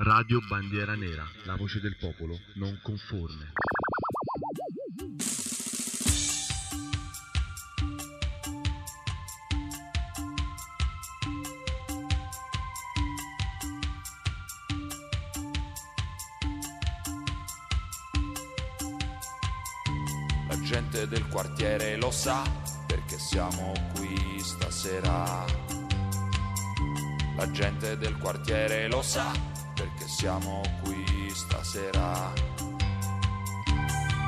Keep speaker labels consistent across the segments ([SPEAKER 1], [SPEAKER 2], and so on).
[SPEAKER 1] Radio Bandiera Nera, la voce del popolo non conforme.
[SPEAKER 2] La gente del quartiere lo sa perché siamo qui stasera. La gente del quartiere lo sa siamo qui stasera.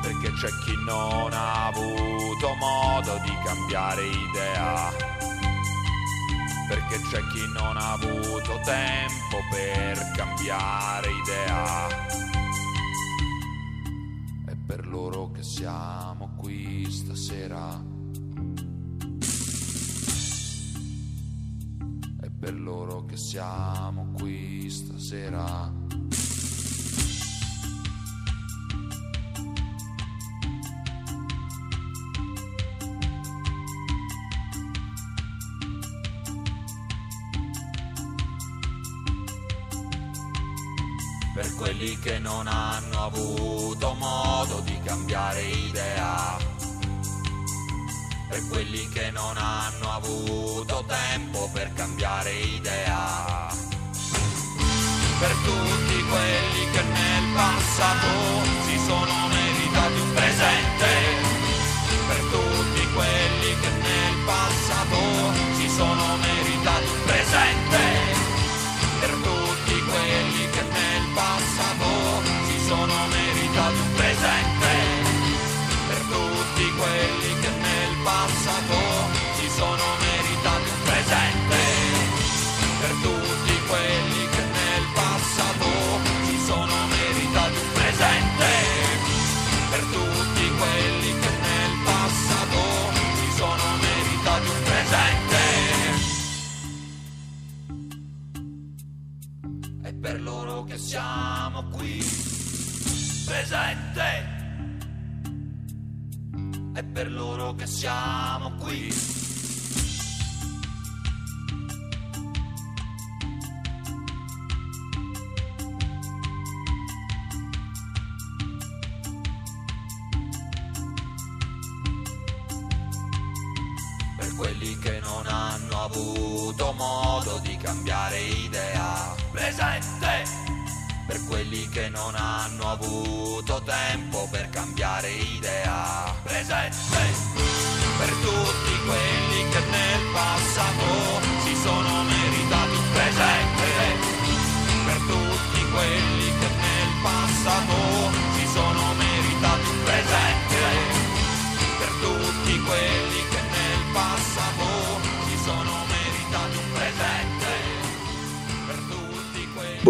[SPEAKER 2] Perché c'è chi non ha avuto modo di cambiare idea. Perché c'è chi non ha avuto tempo per cambiare idea. È per loro che siamo qui stasera. Per loro che siamo qui stasera. Hanno avuto modo di cambiare idea. Per quelli che non hanno avuto tempo per cambiare idea. Per tutti quelli che nel passato si sono meritati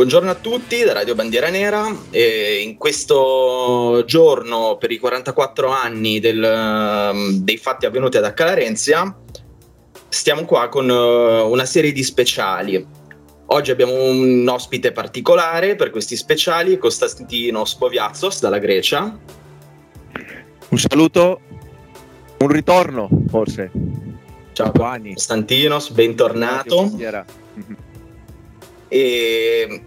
[SPEAKER 3] Buongiorno a tutti da Radio Bandiera Nera e in questo giorno per i 44 anni del, um, dei fatti avvenuti ad Accalarenzia stiamo qua con uh, una serie di speciali. Oggi abbiamo un ospite particolare per questi speciali, Costantino Spoviazos dalla Grecia.
[SPEAKER 4] Un saluto, un ritorno forse.
[SPEAKER 3] Ciao
[SPEAKER 4] Dopo anni.
[SPEAKER 3] Costantinos, bentornato.
[SPEAKER 4] Bandiera.
[SPEAKER 3] e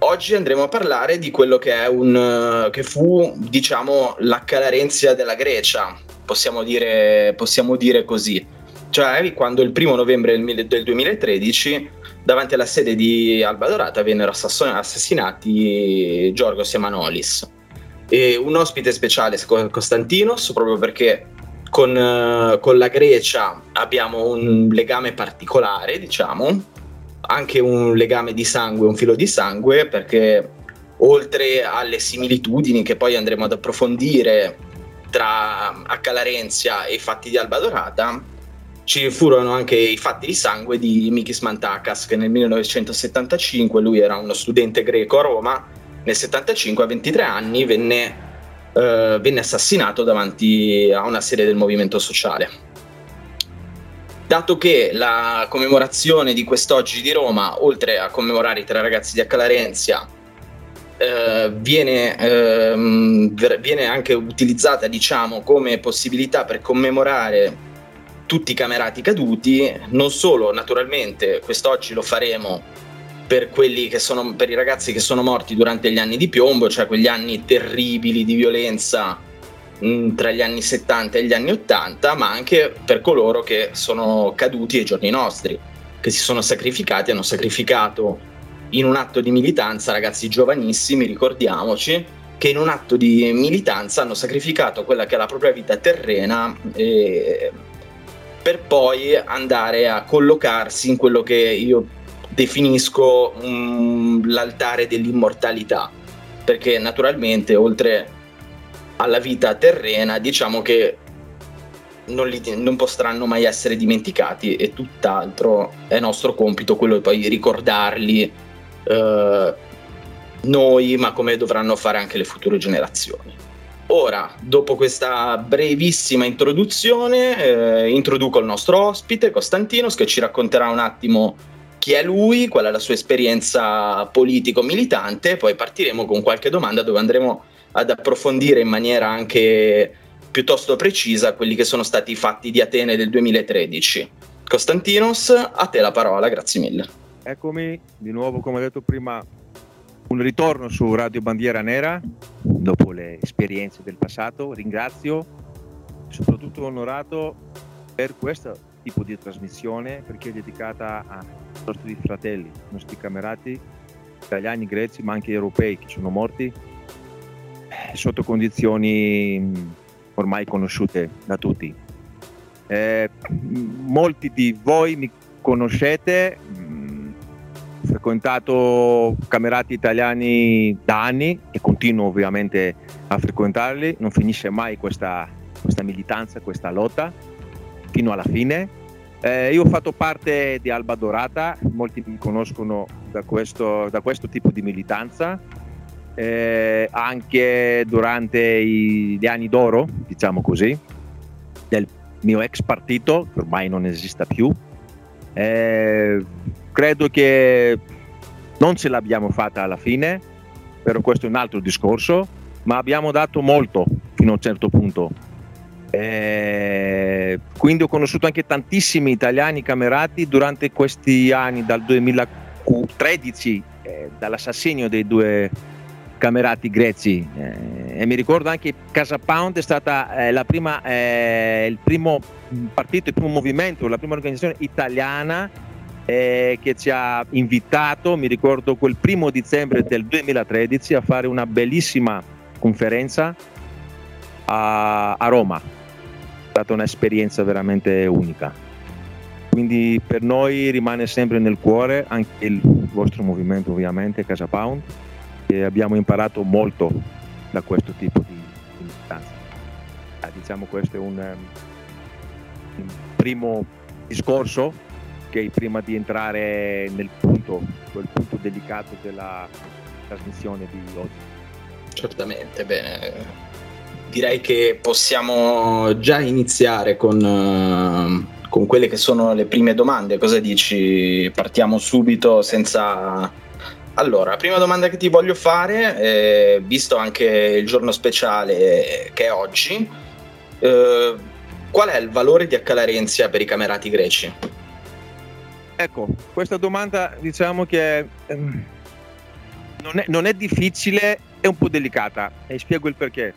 [SPEAKER 3] oggi andremo a parlare di quello che è un che fu diciamo l'accalarenzia della Grecia possiamo dire, possiamo dire così. Cioè quando il primo novembre del, mille- del 2013 davanti alla sede di Alba Dorata vennero assassinati Giorgos e Manolis e un ospite speciale Costantinos proprio perché con, eh, con la Grecia abbiamo un legame particolare diciamo anche un legame di sangue, un filo di sangue, perché oltre alle similitudini che poi andremo ad approfondire tra Accalarenzia e i fatti di Alba Dorata, ci furono anche i fatti di sangue di Mikis Mantakas, che nel 1975, lui era uno studente greco a Roma, nel 75 a 23 anni venne, eh, venne assassinato davanti a una sede del movimento sociale. Dato che la commemorazione di quest'oggi di Roma, oltre a commemorare i tre ragazzi di Accalarenzia, eh, viene, ehm, viene anche utilizzata diciamo, come possibilità per commemorare tutti i camerati caduti, non solo naturalmente quest'oggi lo faremo per, sono, per i ragazzi che sono morti durante gli anni di piombo, cioè quegli anni terribili di violenza tra gli anni 70 e gli anni 80, ma anche per coloro che sono caduti ai giorni nostri, che si sono sacrificati, hanno sacrificato in un atto di militanza ragazzi giovanissimi, ricordiamoci, che in un atto di militanza hanno sacrificato quella che è la propria vita terrena eh, per poi andare a collocarsi in quello che io definisco um, l'altare dell'immortalità, perché naturalmente oltre alla vita terrena diciamo che non, li, non, potranno mai essere dimenticati e tutt'altro è nostro compito quello di poi ricordarli eh, noi, ma come dovranno fare anche le future generazioni. Ora, dopo questa brevissima introduzione, eh, introduco il nostro ospite, Costantinos, che ci racconterà un attimo chi è lui, qual è la sua esperienza politico-militante, poi partiremo con qualche domanda dove andremo ad approfondire in maniera anche piuttosto precisa quelli che sono stati i fatti di Atene del 2013. Costantinos, a te la parola, grazie mille.
[SPEAKER 4] Eccomi di nuovo, come ho detto prima, un ritorno su Radio Bandiera Nera dopo le esperienze del passato. Ringrazio, soprattutto onorato per questo tipo di trasmissione perché è dedicata ai nostri fratelli, ai nostri camerati italiani, greci, ma anche europei che sono morti sotto condizioni mm, ormai conosciute da tutti. Eh, molti di voi mi conoscete, frequentato camerati italiani da anni e continuo ovviamente a frequentarli, non finisce mai questa, questa militanza, questa lotta fino alla fine. Eh, io ho fatto parte di Alba Dorata, molti mi conoscono da questo, da questo tipo di militanza, eh, anche durante i, gli anni d'oro, diciamo così, del mio ex partito, che ormai non esista più. Eh, credo che non ce l'abbiamo fatta alla fine, però questo è un altro discorso, ma abbiamo dato molto fino a un certo punto. E quindi ho conosciuto anche tantissimi italiani camerati durante questi anni, dal 2013, eh, dall'assassinio dei due camerati greci. Eh, e mi ricordo anche che Casa Pound è stata eh, prima, eh, il primo partito, il primo movimento, la prima organizzazione italiana eh, che ci ha invitato, mi ricordo quel primo dicembre del 2013, a fare una bellissima conferenza a, a Roma. È stata un'esperienza veramente unica. Quindi per noi rimane sempre nel cuore anche il vostro movimento ovviamente, Casa Pound, e abbiamo imparato molto da questo tipo di, militanza. Ah, diciamo questo è un, um, un primo discorso che prima di entrare nel punto, quel punto delicato della trasmissione di oggi.
[SPEAKER 3] Certamente, bene. Direi che possiamo già iniziare con, uh, con quelle che sono le prime domande. Cosa dici? Partiamo subito senza... Allora, prima domanda che ti voglio fare, eh, visto anche il giorno speciale che è oggi, eh, qual è il valore di Accalarenzia per i camerati greci?
[SPEAKER 4] Ecco, questa domanda diciamo che ehm, non, è, non, è, difficile, è un po' delicata e spiego il perché.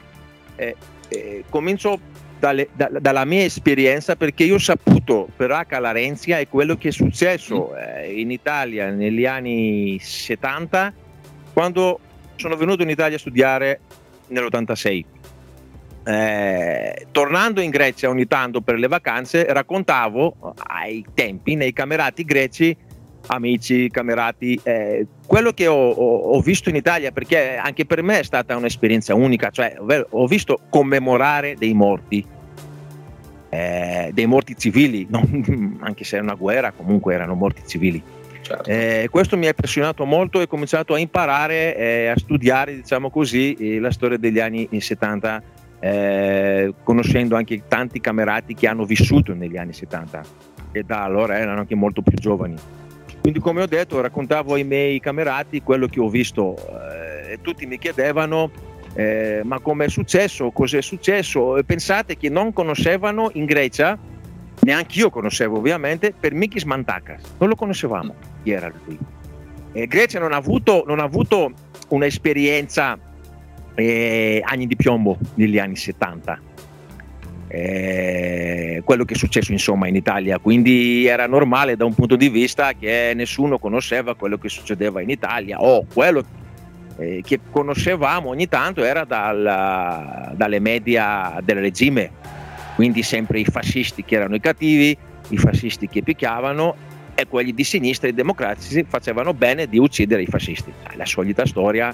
[SPEAKER 4] Eh, eh, comincio dalle, da, dalla mia esperienza perché io ho saputo per H Larenzia e quello che è successo mm. eh, in Italia negli anni 70 quando sono venuto in Italia a studiare nell'86 eh, tornando in Grecia ogni tanto per le vacanze, raccontavo ai tempi nei camerati greci, amici, camerati, eh, quello che ho, ho, ho, visto in Italia, perché anche per me è stata un'esperienza unica, cioè ho visto commemorare dei morti, eh, dei morti civili, non, anche se è una guerra, comunque erano morti civili. Certo. Eh, questo mi ha impressionato molto e ho cominciato a imparare, eh, a studiare, diciamo così, eh, la storia degli anni 70 eh, conoscendo anche tanti camerati che hanno vissuto negli anni 70 e da allora erano anche molto più giovani. Quindi come ho detto raccontavo ai miei camerati quello che ho visto eh, e tutti mi chiedevano eh, ma come è successo, cos'è successo e pensate che non conoscevano in Grecia, neanche io conoscevo ovviamente, per Mikis Mantakas, non lo conoscevamo chi era lui. eh, Grecia non ha avuto, non ha avuto un'esperienza eh, anni di piombo negli anni 70. Eh, quello che è successo insomma in Italia quindi era normale da un punto di vista che nessuno conosceva quello che succedeva in Italia o quello eh, che conoscevamo ogni tanto era dal, dalle media del regime quindi sempre i fascisti che erano i cattivi i fascisti che picchiavano e quelli di sinistra, i democratici, facevano bene di uccidere i fascisti. La solita storia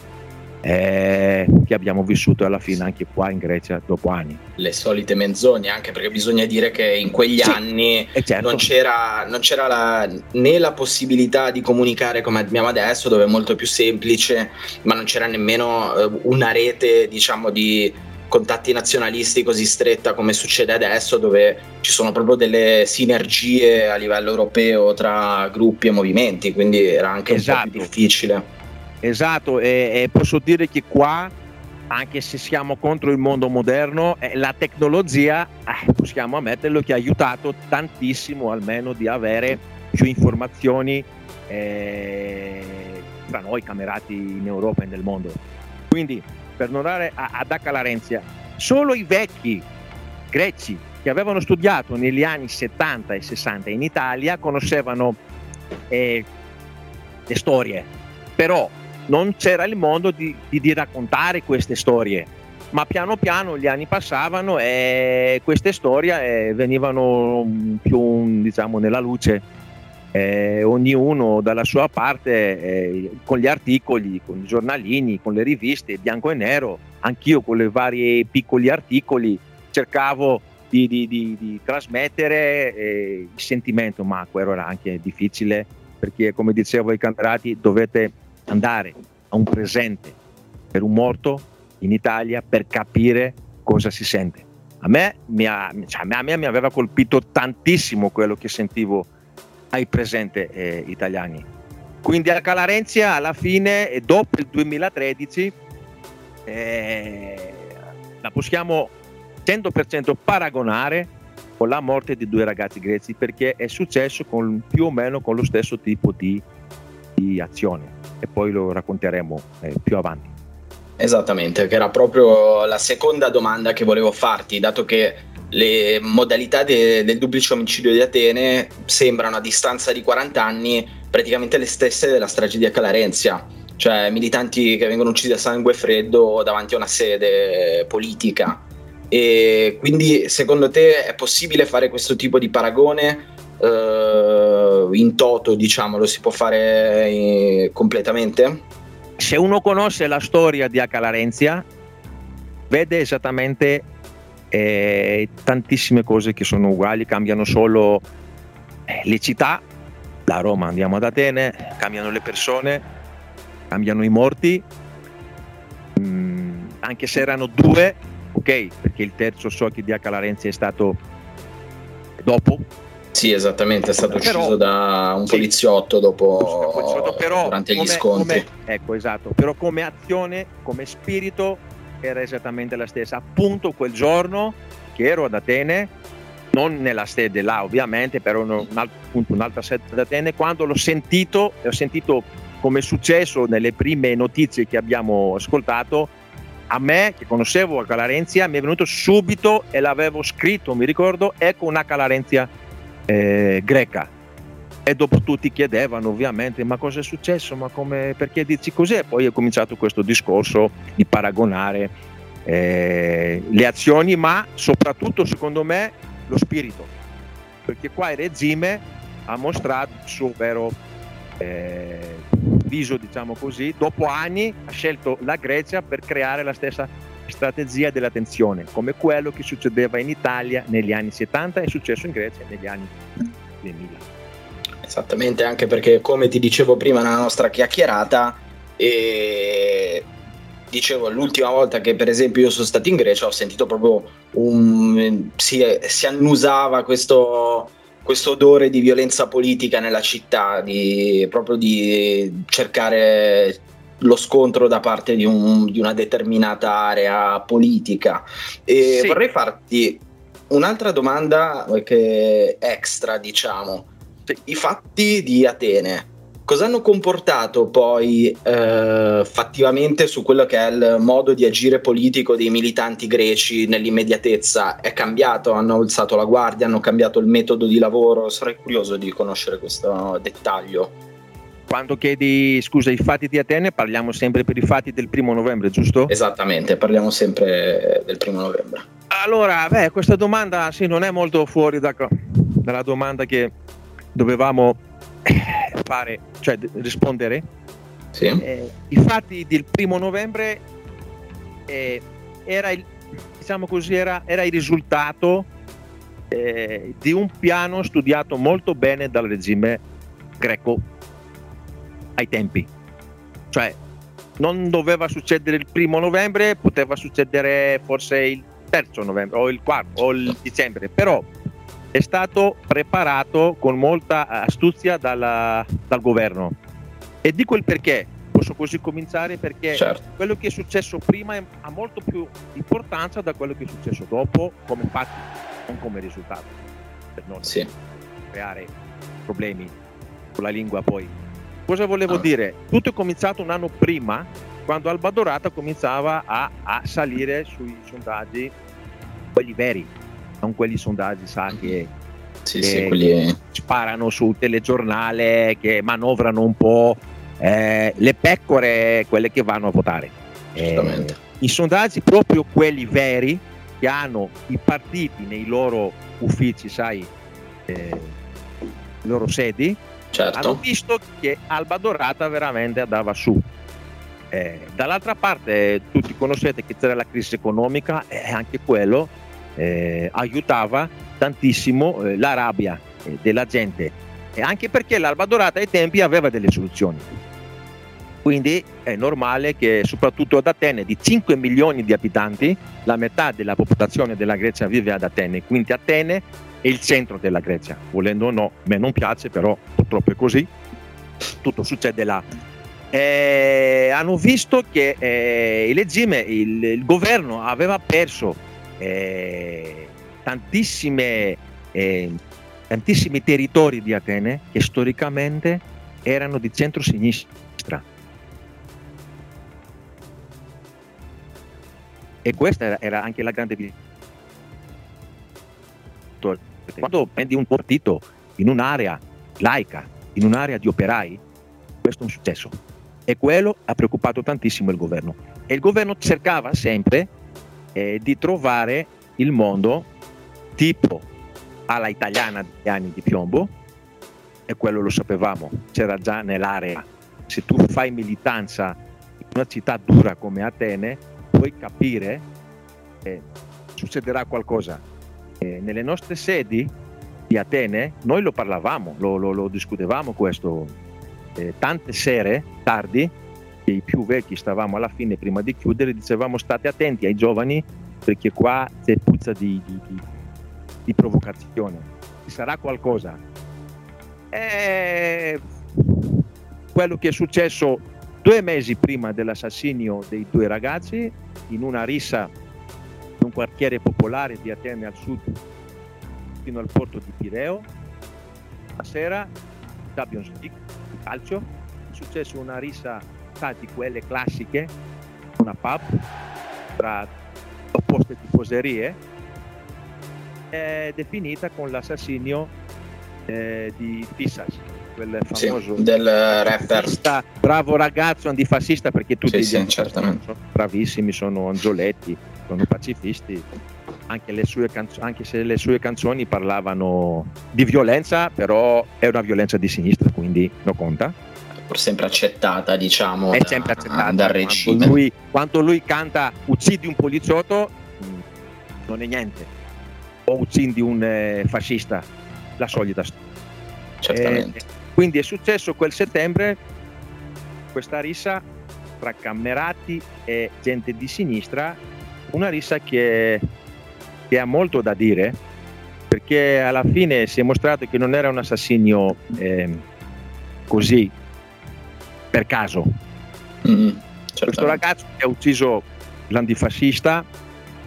[SPEAKER 4] eh, che abbiamo vissuto alla fine anche qua in Grecia dopo anni.
[SPEAKER 3] Le solite menzogne, anche perché bisogna dire che in quegli sì, anni eh, certo. non c'era, non c'era la, né la possibilità di comunicare come abbiamo adesso, dove è molto più semplice, ma non c'era nemmeno eh, una rete, diciamo, di contatti nazionalisti così stretta come succede adesso, dove ci sono proprio delle sinergie a livello europeo tra gruppi e movimenti, quindi era anche esatto. un po' più esatto. difficile.
[SPEAKER 4] Esatto, e, e, posso dire che qua, anche se siamo contro il mondo moderno, eh, la tecnologia, eh, possiamo ammetterlo, che ha aiutato tantissimo almeno di avere più informazioni eh, tra noi camerati in Europa e nel mondo. Quindi per non dare ad H. Larenzia, solo i vecchi greci che avevano studiato negli anni 70 e 60 in Italia conoscevano eh, le storie, però non c'era il modo di, di, di, raccontare queste storie, ma piano piano gli anni passavano e queste storie eh, venivano più diciamo, nella luce. Eh, ognuno dalla sua parte eh, con gli articoli, con i giornalini, con le riviste, bianco e nero, anch'io con i vari piccoli articoli cercavo di, di, di, di trasmettere eh, il sentimento, ma quello era anche difficile perché come dicevo ai camerati dovete andare a un presente per un morto in Italia per capire cosa si sente. A me mi, ha, cioè a me mi aveva colpito tantissimo quello che sentivo hai presente eh, italiani. Quindi a Calarenzia alla fine, dopo il 2013, eh, la possiamo 100% paragonare con la morte di due ragazzi greci perché è successo con, più o meno con lo stesso tipo di, di azione e poi lo racconteremo eh, più avanti.
[SPEAKER 3] Esattamente, che era proprio la seconda domanda che volevo farti, dato che le modalità de- del duplice omicidio di Atene sembrano a distanza di 40 anni praticamente le stesse della strage di Calarenzia, cioè militanti che vengono uccisi a sangue freddo davanti a una sede politica. E quindi secondo te è possibile fare questo tipo di paragone? Uh, in toto, diciamo, lo si può fare in- completamente?
[SPEAKER 4] Se uno conosce la storia di Acalarenzia, vede esattamente eh, tantissime cose che sono uguali, cambiano solo eh, le città, da Roma andiamo ad Atene, cambiano le persone, cambiano i morti, mm, anche se erano due, ok, perché il terzo so che di H. Larenzi è stato dopo.
[SPEAKER 3] Sì, esattamente, è stato però, ucciso da un sì, poliziotto dopo poliziotto, però, durante come, gli scontri.
[SPEAKER 4] Come, ecco, esatto, però come azione, come spirito era esattamente la stessa. Appunto quel giorno che ero ad Atene, non nella sede là ovviamente, però un altro, appunto, un'altra sede ad Atene, quando l'ho sentito, ho sentito come è successo nelle prime notizie che abbiamo ascoltato, a me che conoscevo a Calarenzia mi è venuto subito e l'avevo scritto, mi ricordo, ecco una Calarenzia eh, greca. E dopo tutti chiedevano ovviamente ma cosa è successo, ma come, perché dici così? E poi è cominciato questo discorso di paragonare eh, le azioni, ma soprattutto secondo me lo spirito, perché qua il regime ha mostrato il suo vero eh, viso, diciamo così, dopo anni ha scelto la Grecia per creare la stessa strategia della tensione, come quello che succedeva in Italia negli anni 70 e successo in Grecia negli anni 2000.
[SPEAKER 3] Esattamente, anche perché come ti dicevo prima nella nostra chiacchierata, e dicevo l'ultima volta che per esempio io sono stato in Grecia ho sentito proprio un si, si annusava questo, questo odore di violenza politica nella città, di, proprio di cercare lo scontro da parte di, un, di una determinata area politica. E sì. vorrei farti un'altra domanda che extra, diciamo i fatti di Atene cosa hanno comportato poi eh, fattivamente su quello che è il modo di agire politico dei militanti greci nell'immediatezza? È cambiato? Hanno alzato la guardia? Hanno cambiato il metodo di lavoro? Sarei curioso di conoscere questo dettaglio.
[SPEAKER 4] Quando chiedi scusa i fatti di Atene parliamo sempre per i fatti del primo novembre, giusto?
[SPEAKER 3] Esattamente, parliamo sempre del primo novembre.
[SPEAKER 4] Allora, beh, questa domanda sì, non è molto fuori da, dalla domanda che dovevamo fare, cioè rispondere.
[SPEAKER 3] Sì.
[SPEAKER 4] Eh, I fatti del primo novembre eh, era, il, diciamo così, era, era il risultato eh, di un piano studiato molto bene dal regime greco ai tempi. Cioè, non doveva succedere il primo novembre, poteva succedere forse il terzo novembre o il quarto o il dicembre, però è stato preparato con molta astuzia dalla, dal governo. E dico il perché, posso così cominciare perché
[SPEAKER 3] certo.
[SPEAKER 4] quello che è successo prima ha molto più importanza da quello che è successo dopo come fatti, non come risultato, per non
[SPEAKER 3] sì.
[SPEAKER 4] creare problemi con la lingua poi. Cosa volevo ah. dire? Tutto è cominciato un anno prima, quando Alba Dorata cominciava a, a salire sui sondaggi, quelli veri, non quelli sondaggi, sa, che,
[SPEAKER 3] sì, che sì, quelli...
[SPEAKER 4] sparano sul telegiornale, che manovrano un po' eh, le pecore, quelle che vanno a votare.
[SPEAKER 3] Eh,
[SPEAKER 4] I sondaggi, proprio quelli veri, che hanno i partiti nei loro uffici, sai, eh, le loro sedi,
[SPEAKER 3] certo.
[SPEAKER 4] hanno visto che Alba Dorata veramente andava su. Eh, dall'altra parte tutti conoscete che c'era la crisi economica e anche quello eh, aiutava tantissimo eh, la rabbia eh, della gente, e anche perché l'Alba Dorata ai tempi aveva delle soluzioni. Quindi è normale che soprattutto ad Atene, di 5 milioni di abitanti, la metà della popolazione della Grecia vive ad Atene, quindi Atene è il centro della Grecia, volendo o no, a me non piace, però purtroppo è così, tutto succede là. Eh, hanno visto che eh, il regime, il, il, governo aveva perso eh, eh, tantissimi territori di Atene che storicamente erano di centro-sinistra. E questa era, era anche la grande quando prendi un partito in un'area laica, in un'area di operai, questo è un successo. E quello ha preoccupato tantissimo il governo. E il governo cercava sempre eh, di trovare il mondo tipo alla italiana degli anni di piombo, e quello lo sapevamo, c'era già nell'area. Se tu fai militanza in una città dura come Atene, puoi capire che succederà qualcosa. Eh, nelle nostre sedi di Atene noi lo parlavamo, lo, lo, lo discutevamo questo eh, tante sere tardi che i più vecchi stavamo alla fine prima di chiudere dicevamo state attenti ai giovani perché qua c'è puzza di, di, di, di provocazione. Ci sarà qualcosa. E quello che è successo due mesi prima dell'assassinio dei due ragazzi in una rissa quartiere popolare di Atene al sud fino al porto di Pireo. La sera Champions League di calcio. È successo una rissa di quelle classiche una pub tra opposte tifoserie ed è finita con l'assassinio eh, di Fissas quel famoso
[SPEAKER 3] sì, del rapper.
[SPEAKER 4] bravo ragazzo antifascista perché tutti
[SPEAKER 3] sì, sì, sono
[SPEAKER 4] bravissimi sono angioletti sono pacifisti anche, canzo- anche, se le sue canzoni parlavano di violenza però è una violenza di sinistra quindi non conta.
[SPEAKER 3] Pur sempre accettata diciamo
[SPEAKER 4] è
[SPEAKER 3] da,
[SPEAKER 4] sempre accettata
[SPEAKER 3] dal regime.
[SPEAKER 4] quando lui, quando lui canta uccidi un poliziotto mm, non è niente. O uccidi un eh, fascista la solita
[SPEAKER 3] certamente.
[SPEAKER 4] Eh, quindi è successo quel settembre questa rissa tra cammerati e gente di sinistra una rissa che, che ha molto da dire perché alla fine si è mostrato che non era un assassinio eh, così per caso.
[SPEAKER 3] Mm,
[SPEAKER 4] Questo ragazzo che ha ucciso l'antifascista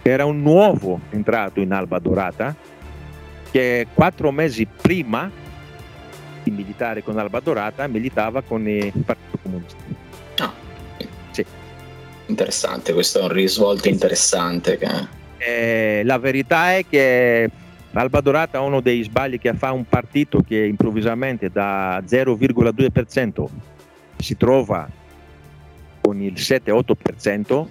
[SPEAKER 4] era un nuovo entrato in Alba Dorata che quattro mesi prima di militare con Alba Dorata, militava con il Partito Comunista.
[SPEAKER 3] Ah.
[SPEAKER 4] Sì.
[SPEAKER 3] Interessante, questo è un risvolto interessante. Che...
[SPEAKER 4] Eh, la verità è che Alba Dorata è uno dei sbagli che fa un partito che improvvisamente da 0,2% si trova con il 7-8%,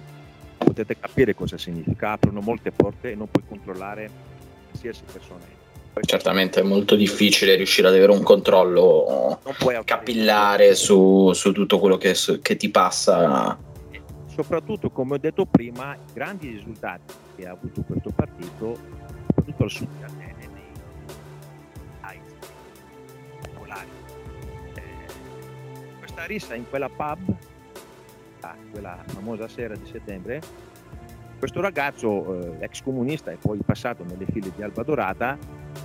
[SPEAKER 4] potete capire cosa significa, aprono molte porte e non puoi controllare qualsiasi persona.
[SPEAKER 3] Certamente è molto difficile riuscire ad avere un controllo capillare su, su, tutto quello che, su, che ti passa.
[SPEAKER 4] Soprattutto, come ho detto prima, i grandi risultati che ha avuto questo partito, soprattutto al sud di Atene, nei popolari. Eh, questa rissa in quella pub, ah, quella famosa sera di settembre, questo ragazzo, eh, ex comunista e poi passato nelle file di Alba Dorata,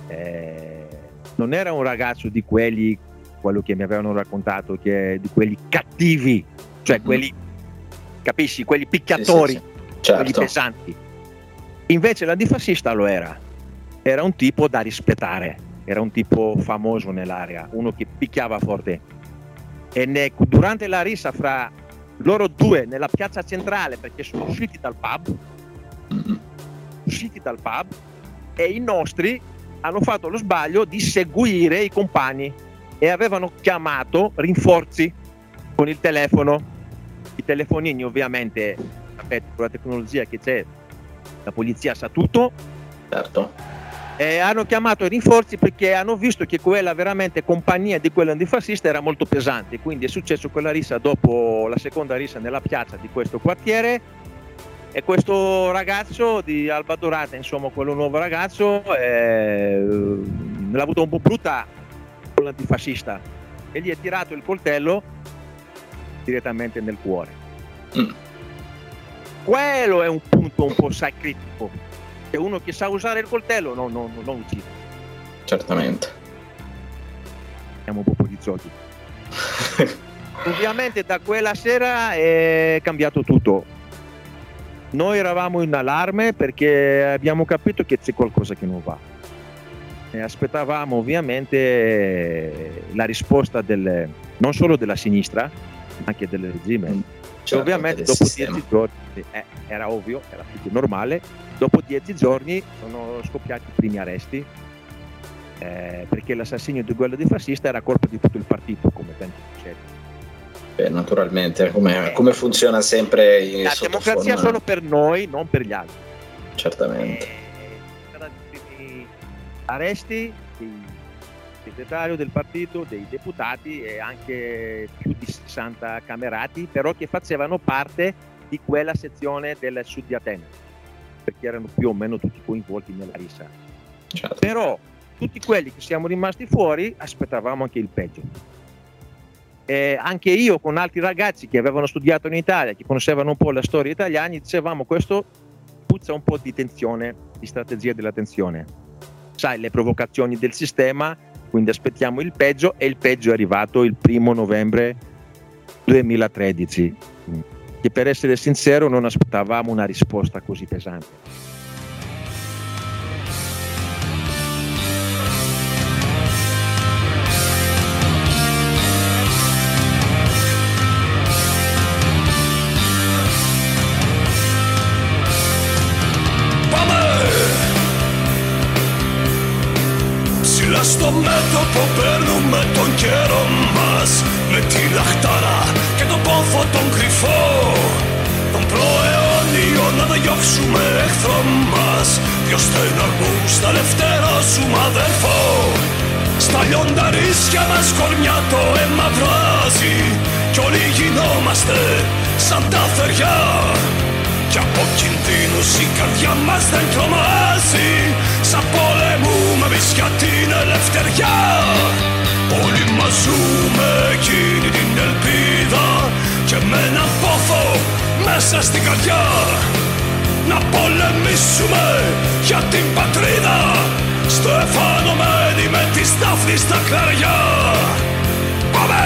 [SPEAKER 4] eh, non era un ragazzo di quelli, quello che mi avevano raccontato, che di quelli cattivi, cioè mm-hmm. quelli, capisci, quelli picchiatori, sì, sì, sì. Certo. quelli pesanti. Invece l'antifascista lo era, era un tipo da rispettare, era un tipo famoso nell'area, uno che picchiava forte. E ne, durante la rissa fra loro due nella piazza centrale perché sono usciti dal pub usciti dal pub e i nostri hanno fatto lo sbaglio di seguire i compagni e avevano chiamato rinforzi con il telefono. I telefonini ovviamente sapete con la tecnologia che c'è la polizia sa tutto.
[SPEAKER 3] Certo.
[SPEAKER 4] Eh, hanno chiamato i rinforzi perché hanno visto che quella veramente compagnia di quella antifascista era molto pesante, quindi è successo quella rissa dopo la seconda rissa nella piazza di questo quartiere e questo ragazzo di Alba Dorata, insomma quello nuovo ragazzo, eh, l'ha avuto un po' brutta con l'antifascista e gli è tirato il coltello direttamente nel cuore. Mm. Quello è un punto un po' sai critico che uno che sa usare il coltello non, non, non uccide.
[SPEAKER 3] Certamente.
[SPEAKER 4] Siamo un po' poliziotti. Ovviamente da quella sera è cambiato tutto. Noi eravamo in allarme perché abbiamo capito che c'è qualcosa che non va. E aspettavamo ovviamente la risposta del, non solo della sinistra, ma anche del regime. Mm, certo, ovviamente dopo dieci giorni eh, era ovvio, era più normale, Dopo dieci giorni sono scoppiati i primi arresti eh, perché l'assassinio di quello di fascista era colpa di tutto il partito, come tanti.
[SPEAKER 3] Beh, naturalmente, come, eh, come funziona sempre in
[SPEAKER 4] La democrazia solo per noi, non per gli altri.
[SPEAKER 3] Certamente.
[SPEAKER 4] Eh, arresti del segretario del partito, dei deputati e anche più di 60 camerati, però che facevano parte di quella sezione del sud di Atene perché erano più o meno tutti coinvolti nella rissa. Certo. Però tutti quelli che siamo rimasti fuori aspettavamo anche il peggio. E anche io con altri ragazzi che avevano studiato in Italia, che conoscevano un po' la storia italiana, dicevamo questo puzza un po' di tensione, di strategia della tensione. Sai, le provocazioni del sistema, quindi aspettiamo il peggio e il peggio è arrivato il primo novembre 2013 che per essere sincero non aspettavamo una risposta così pesante.
[SPEAKER 5] Μέτωπο παίρνουμε τον καιρό μας Με τη λαχτάρα και τον πόθο τον κρυφό. Τον προαιώνιο να το διώξουμε εχθρό μας Δυο στεναγμούς θα ελευθερώσουμε αδερφό Στα λιονταρίσια μας κορμιά το αίμα βράζει Κι όλοι γινόμαστε σαν τα θεριά κι από κινδύνους η καρδιά μας δεν τρομάζει Σαν πολεμούμε εμείς για την ελευθεριά. Όλοι μας ζούμε εκείνη την ελπίδα Και με έναν πόθο μέσα στην καρδιά. Να πολεμήσουμε για την πατρίδα Στο εφανωμένη με τη στάφνη στα κλαριά. Πάμε!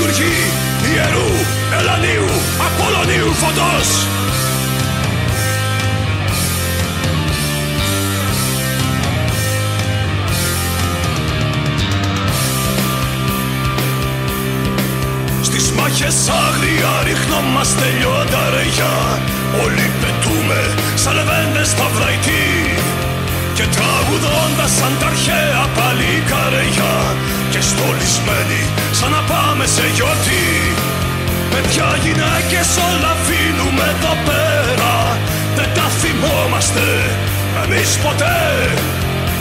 [SPEAKER 5] Λειτουργεί ιερού, ελανίου, απολωνίου φωτός. Στις μάχες άγρια ρίχνομαστε λιώντα ρεγιά Όλοι πετούμε σαν λεβέντες στα βλαϊτή Και τραγουδώντας σαν τα αρχαία παλικαριά Και στολισμένοι σαν να πάμε σε γιορτή. Παιδιά γυναίκες όλα αφήνουμε εδώ πέρα. Δεν τα θυμόμαστε εμείς ποτέ.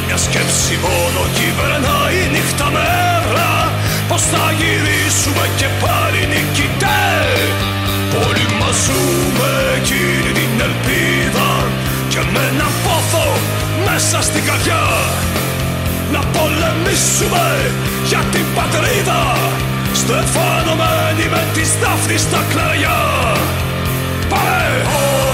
[SPEAKER 5] Μια σκέψη μόνο κυβερνάει νύχτα μέρα. Πως θα γυρίσουμε και πάλι νικητέ. Όλοι μας ζούμε εκείνη την ελπίδα Και με έναν πόθο μέσα στην καρδιά Να πολεμήσουμε για την πατρίδα Στεφανωμένοι με τις δάφνης στα κλαριά Πάμε!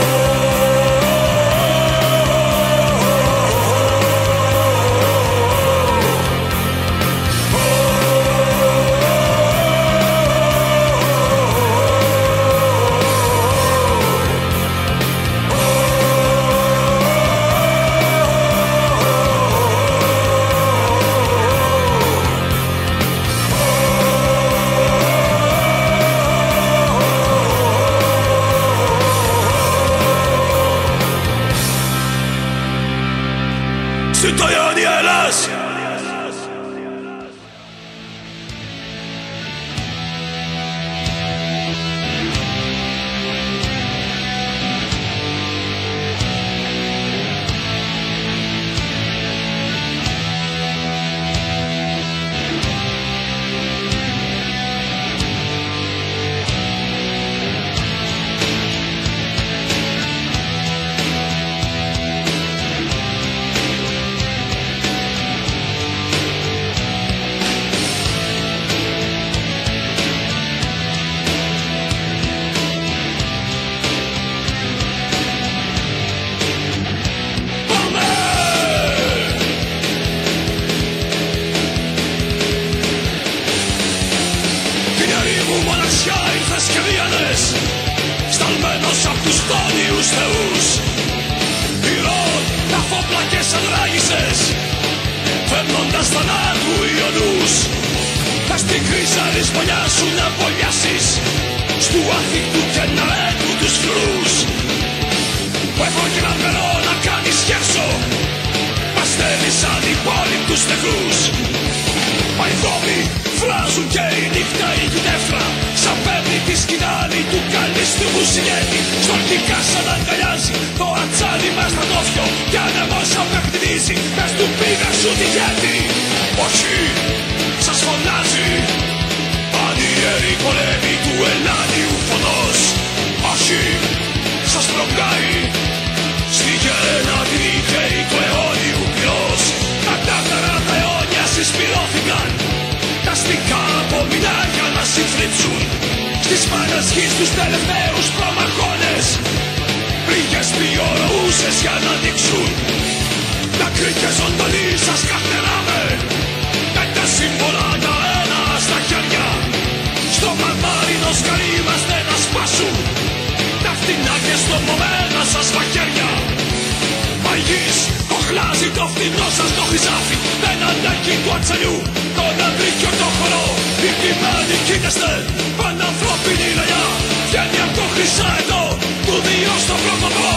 [SPEAKER 5] Κοχλάζει το φθηνό σας το χρυσάφι Δεν αντέχει του ατσαλιού τον αντρίκιο το χορό Οι κειμένοι κοίταστε πανανθρώπινη λαγιά Βγαίνει από το χρυσά εδώ του δύο στο πρότοπο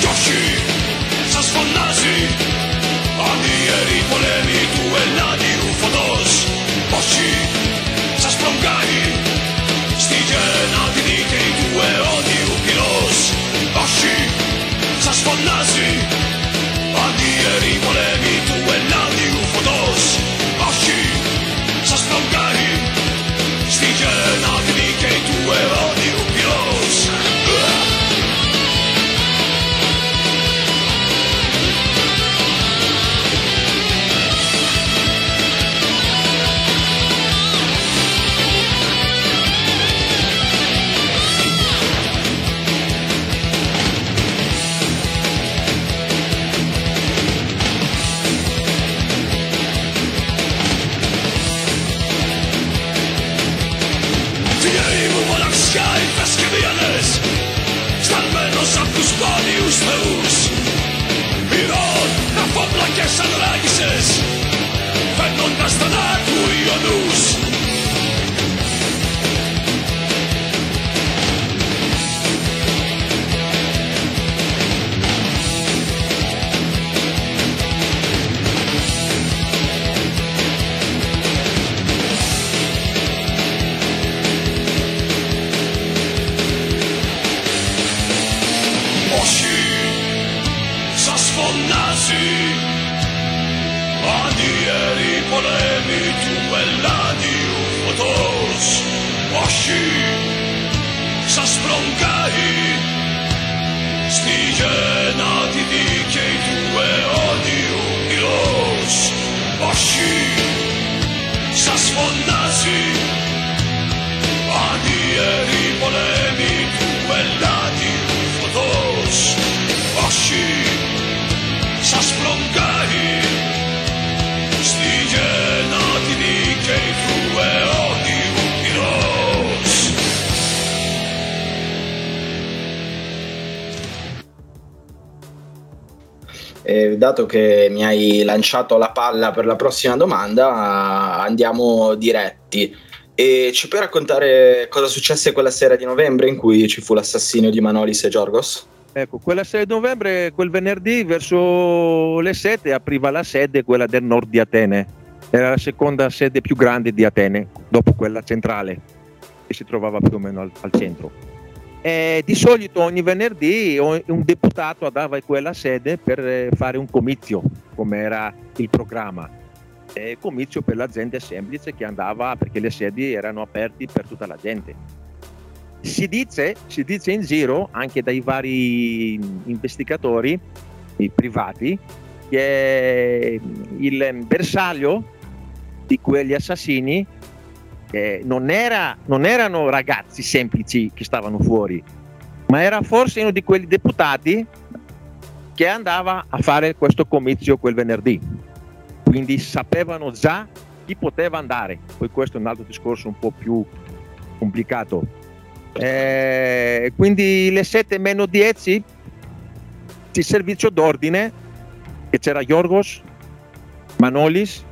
[SPEAKER 5] Κι όχι σας φωνάζει Αν η ιερή πολέμη πολέμοι του Ελλάδιου φωτός. Όχι σας φρογκάει στη γένα τη δίκαιη του αιώνιου πυρός όχι σας φωνάζει ανιερή πολέμη του Ελλάδιου φωτός. Όχι σας φρογκάει
[SPEAKER 3] Eh, dato che mi hai lanciato la palla per la prossima domanda, andiamo diretti. E ci puoi raccontare cosa successe quella sera di novembre in cui ci fu l'assassinio di Manolis e Giorgos?
[SPEAKER 4] Ecco, quella sera di novembre, quel venerdì verso le 7 apriva la sede quella del nord di Atene era la seconda sede più grande di Atene, dopo quella centrale, che si trovava più o meno al, al centro. E di solito ogni venerdì un deputato andava in quella sede per eh, fare un comizio, come era il programma. E comizio per la gente semplice che andava perché le sedi erano aperte per tutta la gente. Si dice, si dice in giro, anche dai vari investigatori privati, che il bersaglio di quegli assassini eh, non, era- non erano ragazzi semplici che stavano fuori, ma era forse uno di quei deputati che andava a fare questo comizio quel venerdì. Quindi sapevano già chi poteva andare. Poi questo è un altro discorso un po' più complicato. Eh, quindi le 7 meno 10 il servizio d'ordine che c'era Yorgos, Manolis,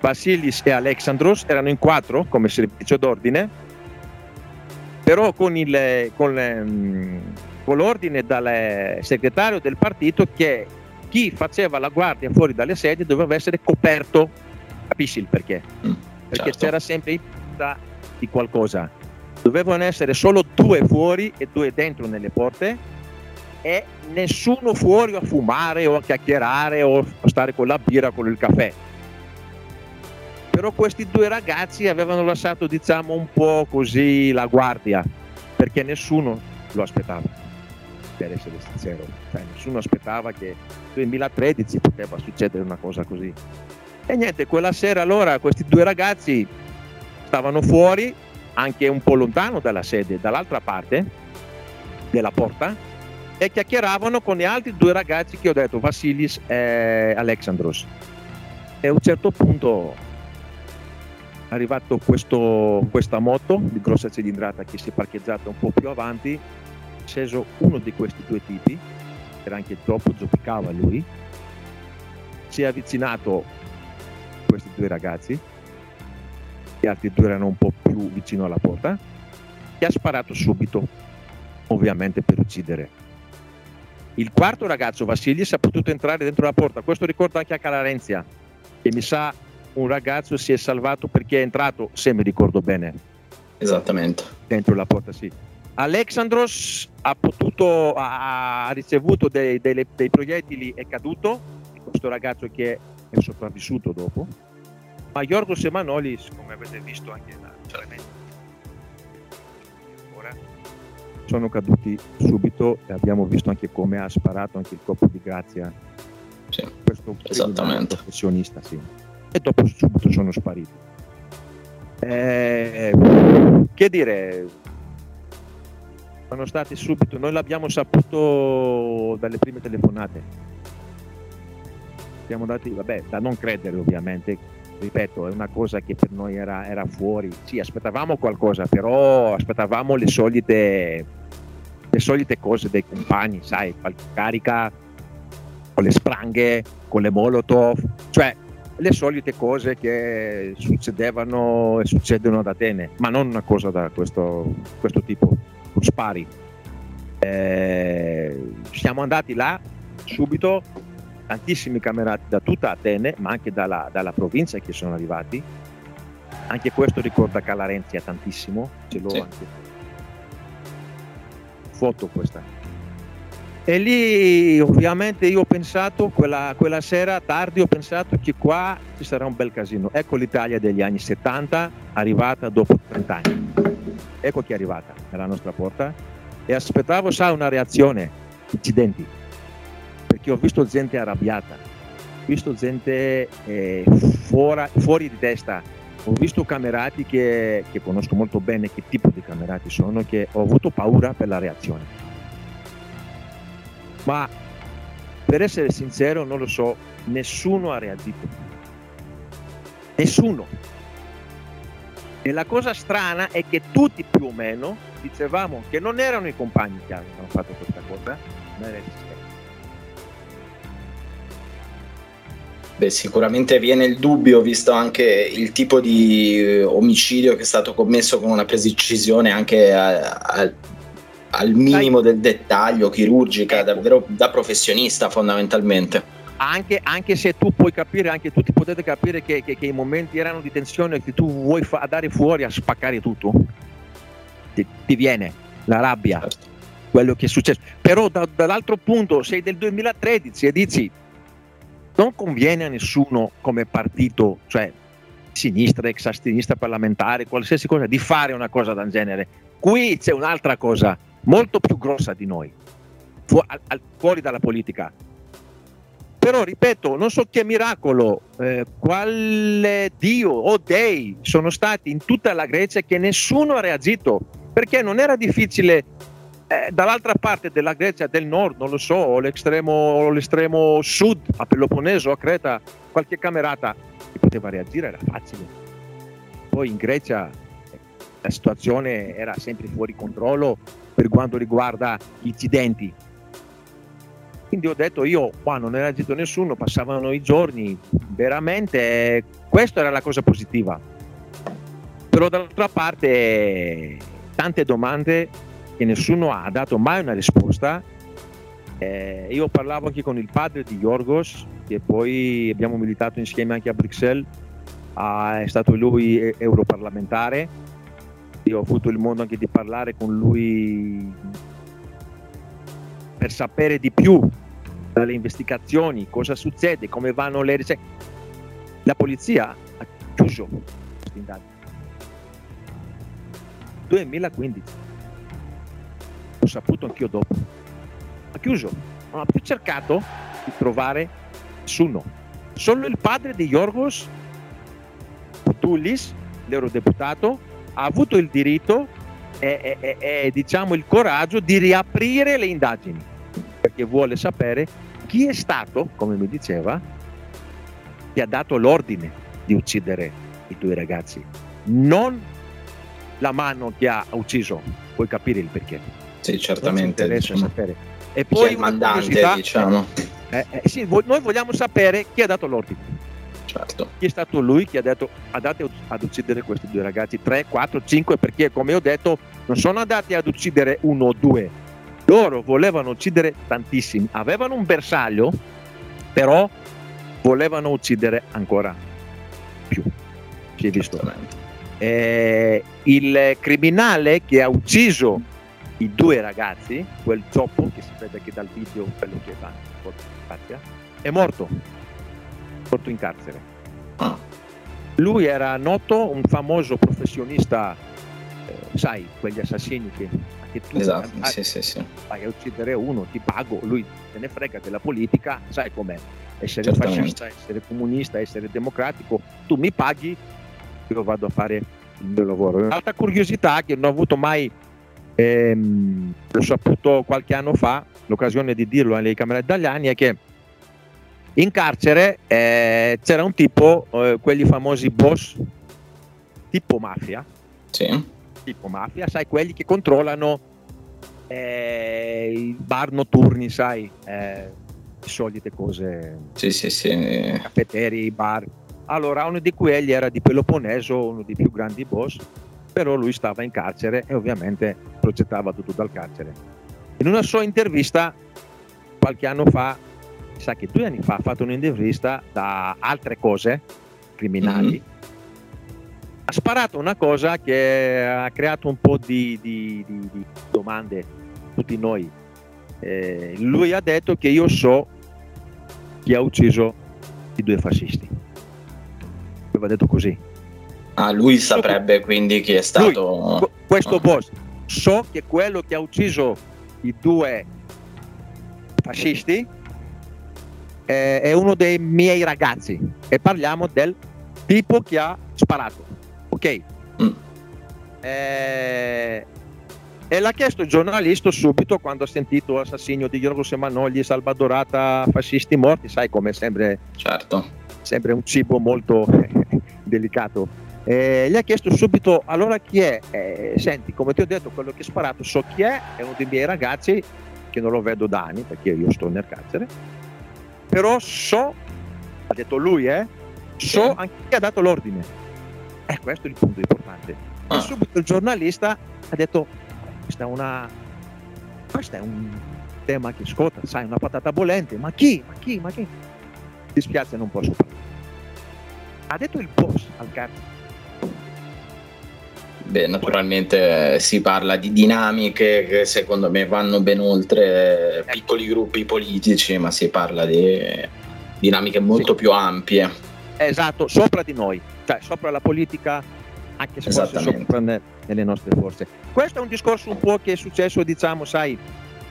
[SPEAKER 4] Vasilis e Alexandros erano in quattro come servizio d'ordine però con, il, con, ehm, con l'ordine dal eh, segretario del partito che chi faceva la guardia fuori dalle sedie doveva essere coperto. Capisci il perché?
[SPEAKER 3] Mm,
[SPEAKER 4] perché
[SPEAKER 3] certo.
[SPEAKER 4] c'era sempre in di qualcosa. Dovevano essere solo due fuori e due dentro nelle porte e nessuno fuori a fumare o a chiacchierare o a stare con la birra con il caffè però questi due ragazzi avevano lasciato diciamo un po' così la guardia perché nessuno lo aspettava per essere sincero. Cioè, nessuno aspettava che nel 2013 poteva succedere una cosa così. E niente quella sera allora questi due ragazzi stavano fuori anche un po' lontano dalla sede dall'altra parte della porta e chiacchieravano con gli altri due ragazzi che ho detto Vasilis e Alexandros. E a un certo punto arrivato questo, questa moto di grossa cilindrata che si è parcheggiata un po' più avanti è sceso uno di questi due tipi era anche troppo zoppicava lui. Si è avvicinato questi due ragazzi gli altri due erano un po' più vicino alla porta e ha sparato subito ovviamente per uccidere. Il quarto ragazzo Vassilis ha potuto entrare dentro la porta. Questo ricorda anche a Calarenzia che mi sa un ragazzo si è salvato perché è entrato se mi ricordo bene
[SPEAKER 3] Esattamente.
[SPEAKER 4] dentro la porta sì. Alexandros ha potuto ha ricevuto dei, dei- dei proiettili è caduto questo ragazzo che è sopravvissuto dopo ma Yorgos e Manolis come avete visto anche da ora sono caduti subito e abbiamo visto anche come ha sparato anche il colpo di grazia
[SPEAKER 3] Sì.
[SPEAKER 4] questo
[SPEAKER 3] Esattamente.
[SPEAKER 4] professionista sì. E dopo subito sono spariti. Eh, che dire? Sono stati subito noi l'abbiamo saputo dalle prime telefonate. Siamo dati vabbè da non credere ovviamente. Ripeto è una cosa che per noi era, era fuori. Sì aspettavamo qualcosa però aspettavamo le solite le solite cose dei compagni sai qualche carica con le spranghe con le molotov. Cioè le solite cose che succedevano e succedono ad Atene ma non una cosa da questo, questo tipo spari Eh, siamo andati là subito tantissimi camerati da tutta Atene, ma anche dalla, dalla provincia che sono arrivati. Anche questo ricorda Calarenzia tantissimo, ce l'ho
[SPEAKER 3] Sì.
[SPEAKER 4] anche. Foto questa. E lì ovviamente io ho pensato, quella, quella sera tardi ho pensato che qua ci sarà un bel casino. Ecco l'Italia degli anni 70, arrivata dopo 30 anni. Ecco chi è arrivata alla nostra porta e aspettavo, sa, una reazione, incidenti perché ho visto gente arrabbiata. visto gente eh, fuori, fuori di testa, ho visto camerati che, che, conosco molto bene che tipo di camerati sono, che ho avuto paura per la reazione. Ma per essere sincero non lo so, nessuno ha reagito. Nessuno. E la cosa strana è che tutti più o meno dicevamo che non erano i compagni che avevano fatto questa cosa, ma era il sistema.
[SPEAKER 3] Beh, sicuramente viene il dubbio, visto anche il tipo di eh, omicidio che è stato commesso con una precisione anche a, a, al minimo del dettaglio, chirurgica, ecco. davvero da professionista fondamentalmente.
[SPEAKER 4] Anche, anche, se tu puoi capire, anche tutti potete capire che, che, che i momenti erano di tensione che tu vuoi fa- andare fuori a spaccare tutto, ti, ti viene la rabbia, certo. quello che è successo. Però da, dall'altro punto sei del 2013 e dici non conviene a nessuno come partito, cioè sinistra, ex sinistra parlamentare, qualsiasi cosa, di fare una cosa del genere. Qui c'è un'altra cosa molto più grossa di noi, fu- al- fuori dalla politica. Però ripeto, non so che miracolo, eh, quale Dio o dei sono stati in tutta la Grecia che nessuno ha reagito, perché non era difficile eh, dall'altra parte della Grecia del nord, non lo so, l'estremo, l'estremo sud, a Peloponneso, a Creta, qualche camerata, che poteva reagire, era facile. Poi in Grecia eh, la situazione era sempre fuori controllo per quanto riguarda gli incidenti. Quindi ho detto io, qua non era agito nessuno, passavano i giorni, veramente questa era la cosa positiva. Però dall'altra parte tante domande che nessuno ha dato mai una risposta. Eh, io parlavo anche con il padre di Yorgos, che poi abbiamo militato insieme anche a Bruxelles, ah, è stato lui europarlamentare. Ho avuto il modo anche di parlare con lui per sapere di più dalle investigazioni, cosa succede, come vanno le ricerche. La polizia ha chiuso questa indagine. 2015 l'ho saputo anch'io dopo. Ha chiuso, non ha più cercato di trovare nessuno. Solo il padre di Yorgos Tullis, l'eurodeputato, ha avuto il diritto e, e, e diciamo il coraggio di riaprire le indagini perché vuole sapere chi è stato, come mi diceva, che ha dato l'ordine di uccidere i due ragazzi, non la mano che ha ucciso, puoi capire il perché.
[SPEAKER 3] Sì, certamente.
[SPEAKER 4] Diciamo.
[SPEAKER 3] E poi il mandante, diciamo.
[SPEAKER 4] Eh, eh, sì, noi vogliamo sapere chi ha dato l'ordine.
[SPEAKER 3] Certo.
[SPEAKER 4] Chi è stato lui che ha detto andate ad uccidere questi due ragazzi, 3, 4, 5, perché come ho detto non sono andati ad uccidere uno o due, loro volevano uccidere tantissimi, avevano un bersaglio, però volevano uccidere ancora più. Si è visto. Eh, il criminale che ha ucciso i due ragazzi, quel zoppo che si vede anche dal video, quello che va in è morto, morto in carcere. Ah. Lui era noto, un famoso professionista, eh, sai, quegli assassini che, che tu
[SPEAKER 3] esatto, ah, sì, sì, sì.
[SPEAKER 4] vai a uccidere uno, ti pago, lui se ne frega della politica, sai com'è, essere Certamente. fascista, essere comunista, essere democratico, tu mi paghi, io vado a fare il mio lavoro. Un'altra curiosità che non ho avuto mai ehm, l'ho saputo qualche anno fa, l'occasione di dirlo alle camere italiane, è che in carcere eh, c'era un tipo, eh, quelli famosi boss, tipo mafia,
[SPEAKER 3] sì.
[SPEAKER 4] tipo mafia, sai, quelli che controllano eh, i bar notturni, sai, eh, le solite cose,
[SPEAKER 3] sì, sì, sì.
[SPEAKER 4] caffetteri, bar. Allora, uno di quelli era di Peloponneso, uno dei più grandi boss, però lui stava in carcere e ovviamente progettava tutto dal carcere. In una sua intervista qualche anno fa, sa che due anni fa ha fatto un'intervista da altre cose criminali, mm-hmm. ha sparato una cosa che ha creato un po' di, di, di, di domande tutti noi. Eh, lui ha detto che io so chi ha ucciso i due fascisti. Aveva detto così.
[SPEAKER 3] Ah, lui saprebbe quindi chi è stato.
[SPEAKER 4] Lui, questo boss. So che quello che ha ucciso i due fascisti eh, è uno dei miei ragazzi e parliamo del tipo che ha sparato. Ok?
[SPEAKER 3] Mm.
[SPEAKER 4] Eh, e l'ha chiesto il giornalista subito quando ha sentito l'assassinio di Giorgos Emanueli, Salvadorata, fascisti morti, sai come sempre,
[SPEAKER 3] Certo.
[SPEAKER 4] sempre un cibo molto delicato. Eh, gli ha chiesto subito allora chi è? Eh, senti, come ti ho detto, quello che ha sparato so chi è, è uno dei miei ragazzi che non lo vedo da anni perché io sto nel carcere, però so, ha detto lui, eh, so
[SPEAKER 3] Sì.
[SPEAKER 4] anche chi ha dato l'ordine. E questo è il punto importante.
[SPEAKER 3] Ah.
[SPEAKER 4] E subito il giornalista ha detto, questa è una, questo è un tema che scotta, sai, una patata bollente, ma chi, ma chi, ma chi? Dispiace, non posso parlare. Ha detto il boss al carcere.
[SPEAKER 3] Beh, naturalmente eh, si parla di dinamiche che secondo me vanno ben oltre eh, piccoli gruppi politici, ma si parla di dinamiche molto
[SPEAKER 4] Sì.
[SPEAKER 3] più ampie.
[SPEAKER 4] Esatto, sopra di noi, cioè sopra la politica, anche se
[SPEAKER 3] Esattamente.
[SPEAKER 4] sopra ne- nelle nostre forze. Questo è un discorso un po' che è successo, diciamo, sai,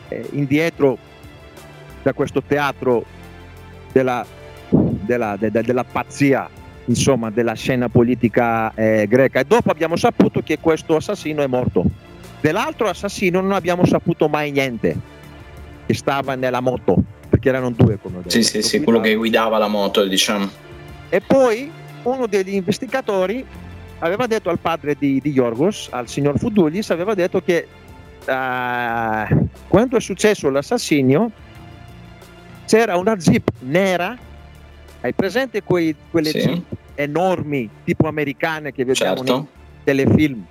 [SPEAKER 4] eh, indietro da questo teatro della, della- de- de- della pazzia, insomma, della scena politica eh, greca. E dopo abbiamo saputo che questo assassino è morto. Dell'altro assassino non abbiamo saputo mai niente, che stava nella moto, perché erano due, come ho detto.
[SPEAKER 3] Sì, sì, sì, quello che guidava la moto, diciamo.
[SPEAKER 4] E poi uno degli investigatori aveva detto al padre di, di Yorgos, al signor Fudulis, aveva detto che eh, quando è successo l'assassinio c'era una jeep nera, hai presente quei- quelle
[SPEAKER 3] Sì.
[SPEAKER 4] Enormi tipo americane che vediamo nei
[SPEAKER 3] Certo.
[SPEAKER 4] telefilm,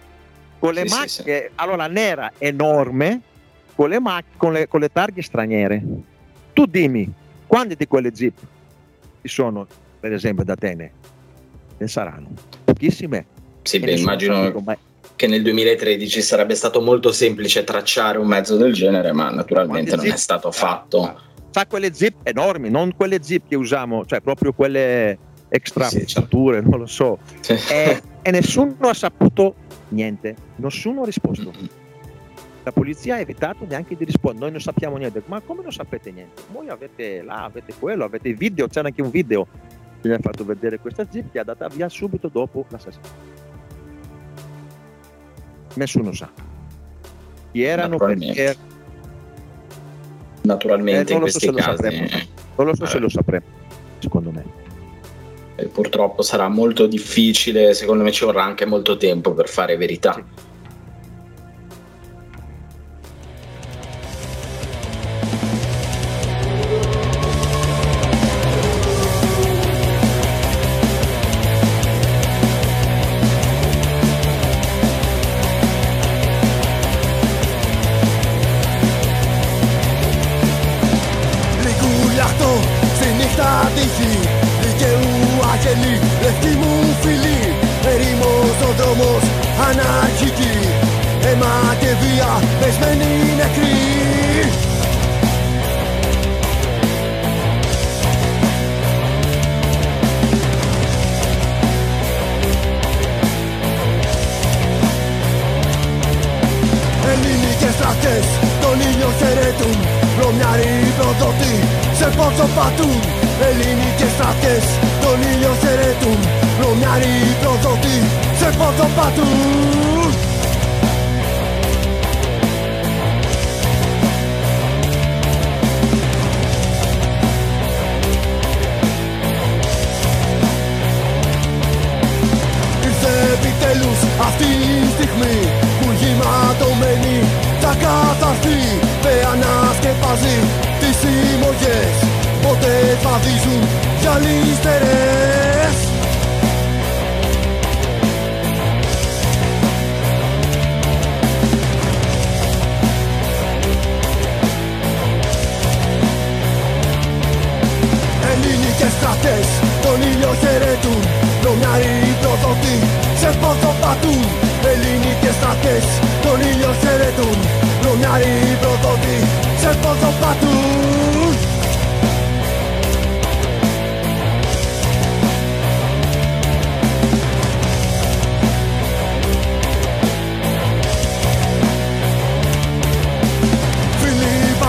[SPEAKER 4] con le
[SPEAKER 3] Sì, sì,
[SPEAKER 4] macchine, allora nera enorme, con le, mac- con le, con le targhe straniere. Tu dimmi, quante di quelle jeep ci sono, per esempio, ad Atene? Ne saranno pochissime.
[SPEAKER 3] Sì, beh, immagino che nel 2013 sarebbe stato molto semplice tracciare un mezzo del genere, ma naturalmente
[SPEAKER 4] Quante
[SPEAKER 3] non è
[SPEAKER 4] jeep?
[SPEAKER 3] stato fatto.
[SPEAKER 4] Sa quelle zip enormi, non quelle zip che usiamo, cioè proprio quelle extra
[SPEAKER 3] Sì, certo.
[SPEAKER 4] strutture, non lo so.
[SPEAKER 3] Sì.
[SPEAKER 4] E, e nessuno ha saputo niente, nessuno ha risposto. La polizia ha evitato neanche di rispondere, noi non sappiamo niente. Ma come non sapete niente? Voi avete là, avete quello, avete i video, c'era anche un video che gli ha fatto vedere questa jeep che è andata via subito dopo l'assassino. Nessuno sa. Chi erano,
[SPEAKER 3] Naturalmente.
[SPEAKER 4] perché,
[SPEAKER 3] Naturalmente
[SPEAKER 4] Eh,
[SPEAKER 3] in
[SPEAKER 4] non lo so
[SPEAKER 3] questi
[SPEAKER 4] se lo
[SPEAKER 3] casi
[SPEAKER 4] sapremo. non lo so se
[SPEAKER 3] Eh.
[SPEAKER 4] lo sapremo, secondo me.
[SPEAKER 3] Purtroppo sarà molto difficile, secondo me ci vorrà anche molto tempo per fare verità.
[SPEAKER 4] Sì.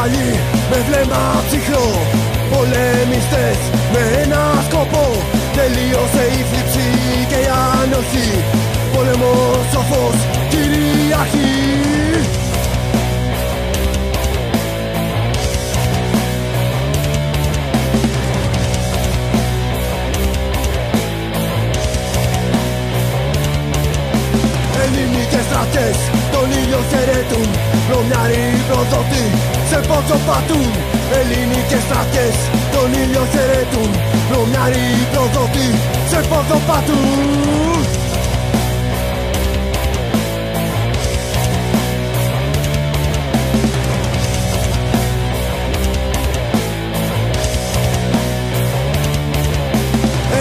[SPEAKER 5] Φίλοι παλιοί με βλέμμα ψυχρό.
[SPEAKER 6] Πολεμιστές με ένα σκοπό. Τελείωσε η θλίψη και η άνοχη πόλεμος σοφός κυριαρχεί Ελληνικές στρατές τον ήλιο χαιρετούν Βρωμιάροι προδότη σε πότσο πατούν Ελληνικές στρατές τον ήλιο χαιρετούν. Βρωμιάροι προδότη σε πότσο πατούν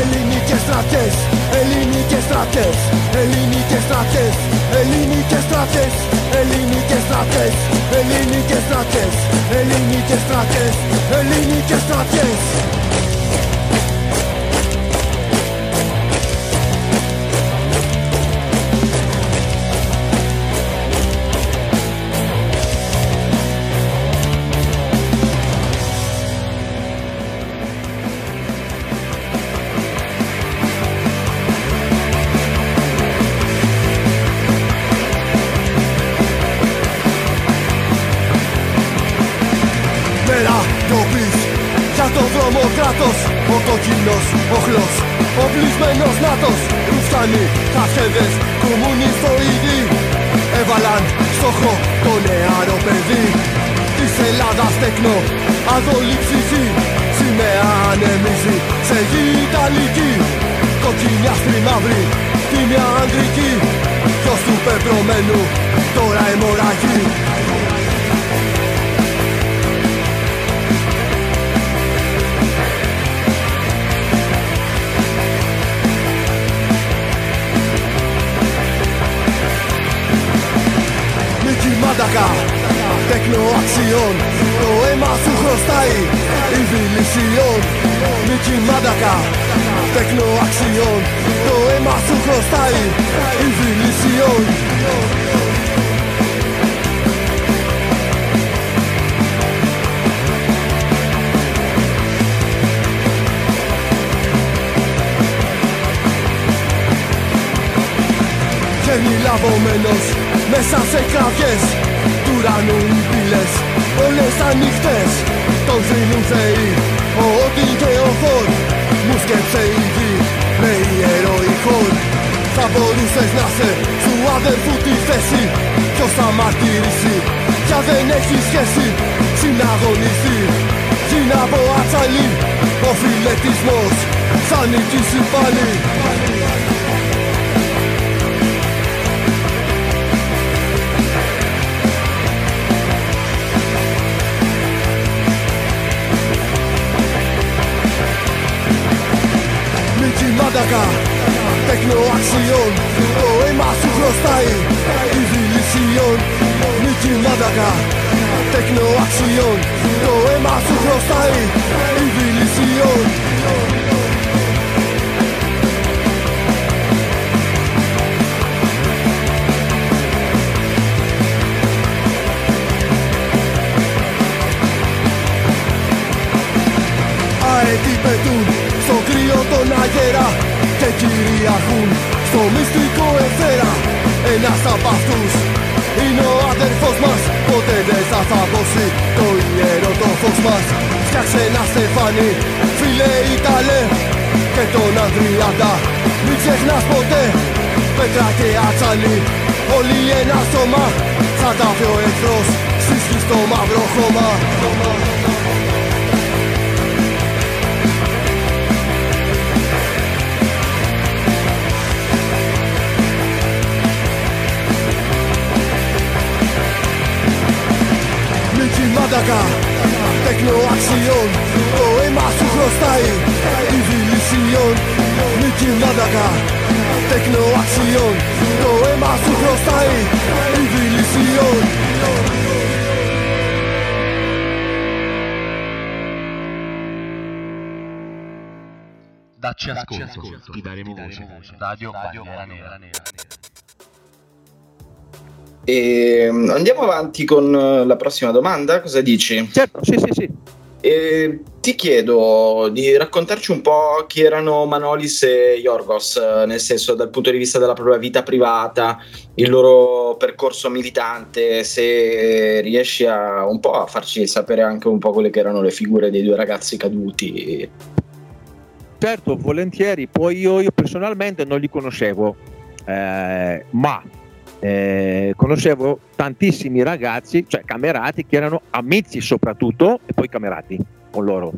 [SPEAKER 6] Ελληνικές στρατές, ελληνικές στρατές, ελληνικές στρατές, ελληνικές στρατές, ελληνικές ελληνικές στρατιές Ελληνικές στρατιές Ελληνικές στρατιές Ελληνικές στρατιές κράτος Ο κοκκινός οχλός Οπλισμένος νάτος. Ρουφιάνοι, καυχέδες, κομμουνιστοειδή Έβαλαν στόχο το νεάρο παιδί. Της Ελλάδας τέκνο Αδόλη ψυχή. Σημαία ανεμίζει σε γη Ιταλική. Κοκκινιά στη μαύρη Τίμια ανδρική Ποιος του πεπρωμένου Τώρα αιμορραγεί Νίκη Μάντακα Τέκνο αξιών Το αίμα σου χρωστάει Η δηλησιών Νίκη Μάντακα Τέκνο αξιών Το αίμα σου χρωστάει Η δηλησιών Βγαίνει λαβωμένος μέσα σε κραυγές του ουρανού οι πύλες όλες ανοιχτές. Τον θρύνουν θεοί ο Όντιν και ο Θόρ μου σκέψε ήδη λέει ιεροϊκόν θα μπορούσες να σε σου αδερφού τη θέση. Ποιος θα μαρτυρήσει πια δεν έχει σχέση. Συναγωνιστεί Γίνα από ατσαλή. Ο φιλετισμός θα νικήσει πάλι daka Teknoakzioan Poema zukroztai Ibilizion Mitin badaka Teknoakzioan Poema zukroztai Ibilizion Aetipetu τον αγέρα και κυριαρχούν στο μυστικό ευθέρα Ένας από αυτούς είναι ο αδερφός μας. Ποτέ δεν θα θαμπώσει το ιερό το φως μας. Φτιάξε ένα στεφάνι φίλε Ιταλέ και τον Ανδριάντα Μην ξεχνάς ποτέ. Πέτρα και ατσαλί Όλοι ένα σώμα. Θα τα βρει ο εχθρός Στη στο μαύρο χώμα taka Teknoaksiyon O emazuz roztai Ibilizion Mitin badaka Teknoaksiyon O emazuz roztai Ibilizion
[SPEAKER 1] Dacci ascolto, ti daremo voce, Radio
[SPEAKER 3] E andiamo avanti con eh, la prossima domanda, cosa dici?
[SPEAKER 4] Certo, sì, sì, sì.
[SPEAKER 3] E ti chiedo di raccontarci un po' chi erano Manolis e Yorgos, eh, nel senso dal punto di vista della propria vita privata, il loro percorso militante, se riesci a un po' a farci sapere anche un po' quelle che erano le figure dei due ragazzi caduti.
[SPEAKER 4] Certo, volentieri, poi io, io personalmente non li conoscevo, eh, ma eh, conoscevo tantissimi ragazzi, cioè camerati, che erano amici soprattutto e poi camerati con loro.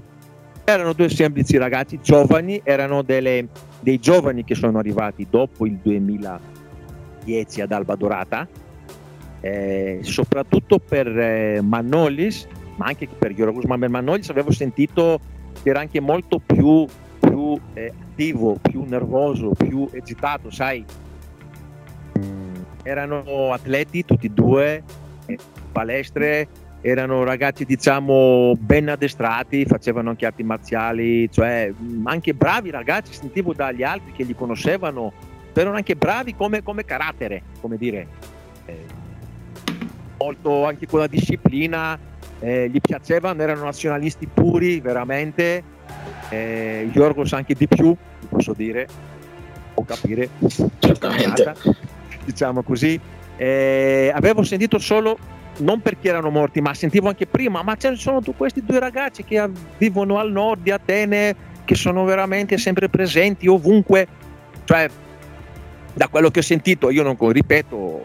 [SPEAKER 4] Erano due semplici ragazzi giovani, erano delle, dei giovani che sono arrivati dopo il 2010 ad Alba Dorata, eh, soprattutto per eh, Manolis, ma anche per Yorgos, ma per Manolis avevo sentito che era anche molto più, più eh, attivo, più nervoso, più agitato, sai. Mm, erano atleti tutti e due, palestre, erano ragazzi diciamo ben addestrati, facevano anche arti marziali, cioè anche bravi ragazzi, sentivo dagli altri che li conoscevano, erano anche bravi come, come carattere, come dire, eh, molto anche con la disciplina, eh, gli piacevano, erano nazionalisti puri veramente, eh, anche di più, posso dire, o capire,
[SPEAKER 3] certamente,
[SPEAKER 4] diciamo così. Eh, avevo sentito solo non perché erano morti, ma sentivo anche prima, ma ci sono questi due ragazzi che vivono al nord di Atene, che sono veramente sempre presenti ovunque, cioè da quello che ho sentito, io non ripeto,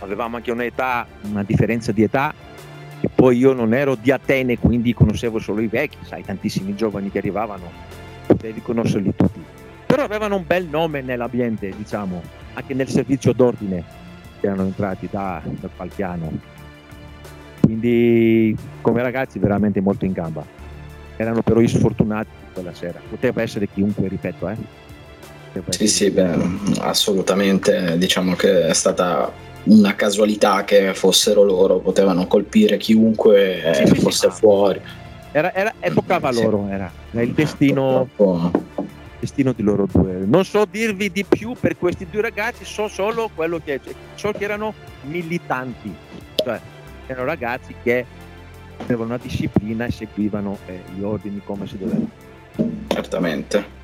[SPEAKER 4] avevamo anche un'età, una differenza di età, e poi io non ero di Atene, quindi conoscevo solo i vecchi, sai, tantissimi giovani che arrivavano, potevi conoscerli tutti, però avevano un bel nome nell'ambiente, diciamo, anche nel servizio d'ordine erano entrati da, da qualche anno. Quindi come ragazzi veramente molto in gamba. Erano però sfortunati quella sera. Poteva essere chiunque, ripeto, eh.
[SPEAKER 3] Sì, sì, beh, assolutamente. Diciamo che è stata una casualità che fossero loro, potevano colpire chiunque sì, sì, fosse sì, fuori.
[SPEAKER 4] Era, era, toccava loro, era, era il destino. Purtroppo destino di loro due. Non so dirvi di più per questi due ragazzi, so solo quello che so che erano militanti, cioè erano ragazzi che avevano una disciplina e seguivano eh, gli ordini come si doveva.
[SPEAKER 3] Certamente.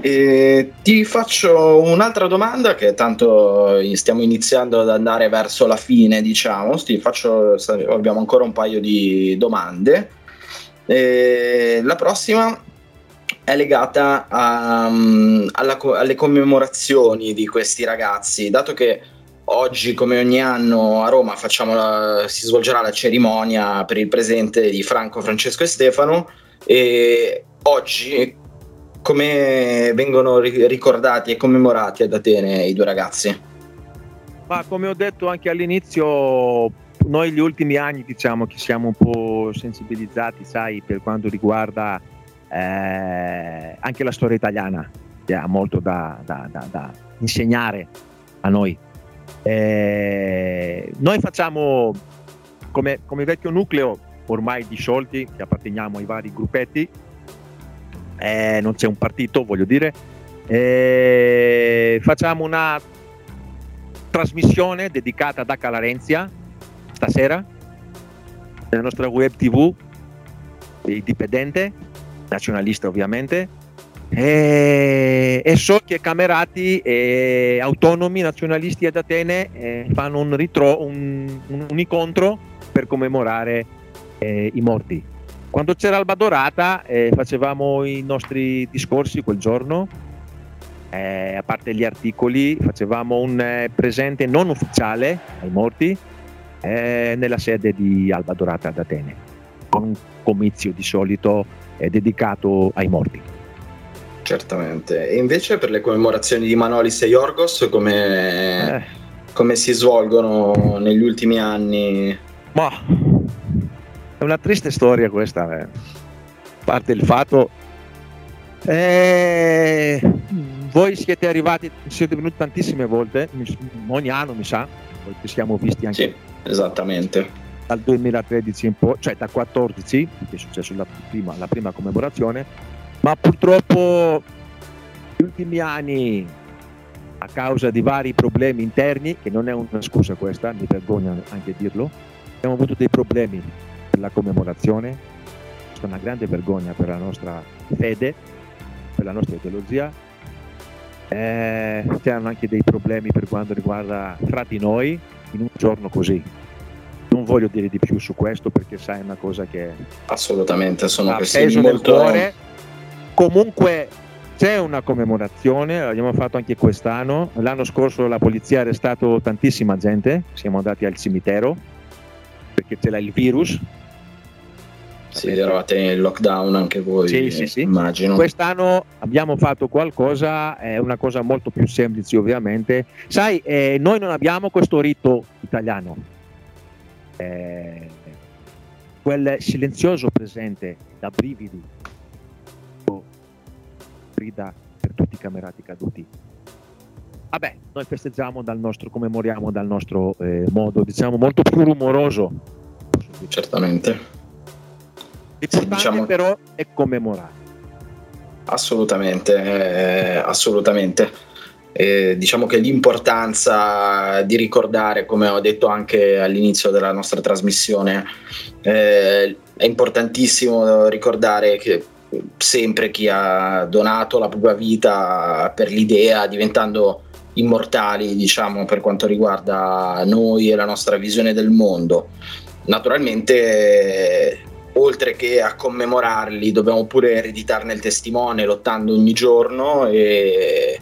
[SPEAKER 3] E ti faccio un'altra domanda che tanto stiamo iniziando ad andare verso la fine, diciamo. Faccio, abbiamo ancora un paio di domande. E la prossima è legata a, um, alla, alle commemorazioni di questi ragazzi, dato che oggi, come ogni anno, a Roma la, si svolgerà la cerimonia per il presente di Franco, Francesco e Stefano, e oggi come vengono ricordati e commemorati ad Atene i due ragazzi?
[SPEAKER 4] Ma come ho detto anche all'inizio, noi gli ultimi anni diciamo che siamo un po' sensibilizzati, sai, per quanto riguarda eh, anche la storia italiana ha molto da, da, da, da insegnare a noi. Eh, noi facciamo come, come, vecchio nucleo ormai disciolti, che apparteniamo ai vari gruppetti, eh, non c'è un partito, voglio dire, eh, facciamo una trasmissione dedicata da Calarenzia stasera nella nostra web tv indipendente nazionalista ovviamente, e, e, so che camerati e autonomi nazionalisti ad Atene eh, fanno un, ritro, un, un, un, incontro per commemorare eh, i morti. Quando c'era Alba Dorata eh, facevamo i nostri discorsi quel giorno, eh, a parte gli articoli, facevamo un eh, presente non ufficiale ai morti eh, nella sede di Alba Dorata ad Atene, con un comizio di solito è dedicato ai morti.
[SPEAKER 3] Certamente. E invece per le commemorazioni di Manolis e Yorgos come, eh. come si svolgono negli ultimi anni?
[SPEAKER 4] Ma è una triste storia questa. Eh. A parte il fatto eh, voi siete arrivati, siete venuti tantissime volte, ogni anno mi sa, ci siamo visti anche.
[SPEAKER 3] Sì, esattamente
[SPEAKER 4] dal 2013 in poi, cioè da 14, che è successo la prima, la prima commemorazione, ma purtroppo negli ultimi anni a causa di vari problemi interni, che non è una scusa questa, mi vergogno anche dirlo, abbiamo avuto dei problemi per la commemorazione, questa è una grande vergogna per la nostra fede, per la nostra ideologia. Eh, c'erano anche dei problemi per quanto riguarda fra di noi in un giorno così. Non voglio dire di più su questo perché sai è una cosa che
[SPEAKER 3] Assolutamente, sono questioni molto...
[SPEAKER 4] cuore. Comunque c'è una commemorazione, l'abbiamo fatto anche quest'anno. L'anno scorso la polizia ha arrestato tantissima gente, siamo andati al cimitero perché c'era il virus.
[SPEAKER 3] Sì, eravate in lockdown anche voi,
[SPEAKER 4] Sì, sì, sì.
[SPEAKER 3] immagino.
[SPEAKER 4] Quest'anno abbiamo fatto qualcosa, è una cosa molto più semplice ovviamente. Sai, eh, noi non abbiamo questo rito italiano, Eh, quel silenzioso presente da brividi, grida per tutti i camerati caduti. Vabbè, noi festeggiamo dal nostro, commemoriamo dal nostro eh, modo, diciamo, molto più rumoroso.
[SPEAKER 3] Certamente.
[SPEAKER 4] L'importante
[SPEAKER 3] diciamo-
[SPEAKER 4] però è commemorare.
[SPEAKER 3] Assolutamente, eh, assolutamente. Eh, diciamo che l'importanza di ricordare, come ho detto anche all'inizio della nostra trasmissione, eh, è importantissimo ricordare che sempre chi ha donato la propria vita per l'idea, diventando immortali, diciamo, per quanto riguarda noi e la nostra visione del mondo. Naturalmente oltre che a commemorarli, dobbiamo pure ereditarne il testimone lottando ogni giorno e,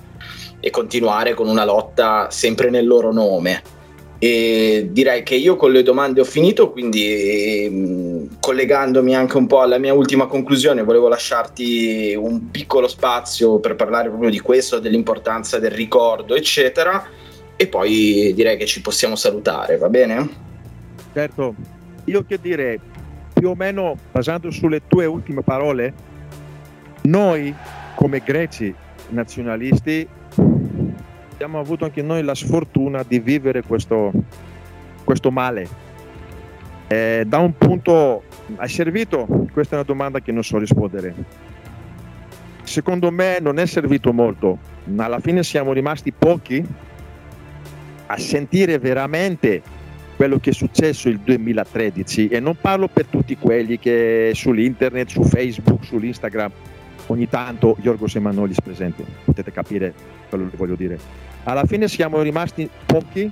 [SPEAKER 3] e continuare con una lotta sempre nel loro nome. E direi che io con le domande ho finito, quindi mh, collegandomi anche un po' alla mia ultima conclusione, volevo lasciarti un piccolo spazio per parlare proprio di questo, dell'importanza del ricordo, eccetera, e poi direi che ci possiamo salutare, va bene?
[SPEAKER 4] Certo, io che dire, più o meno basando sulle tue ultime parole, noi come greci nazionalisti abbiamo avuto anche noi la sfortuna di vivere questo, questo male. Eh, da un punto hai servito? Questa è una domanda che non so rispondere. Secondo me non è servito molto, ma alla fine siamo rimasti pochi a sentire veramente quello che è successo il 2013 e non parlo per tutti quelli che sull'internet, su Facebook, sull'Instagram ogni tanto Giorgio Semanulis presente, potete capire quello che voglio dire. Alla fine siamo rimasti pochi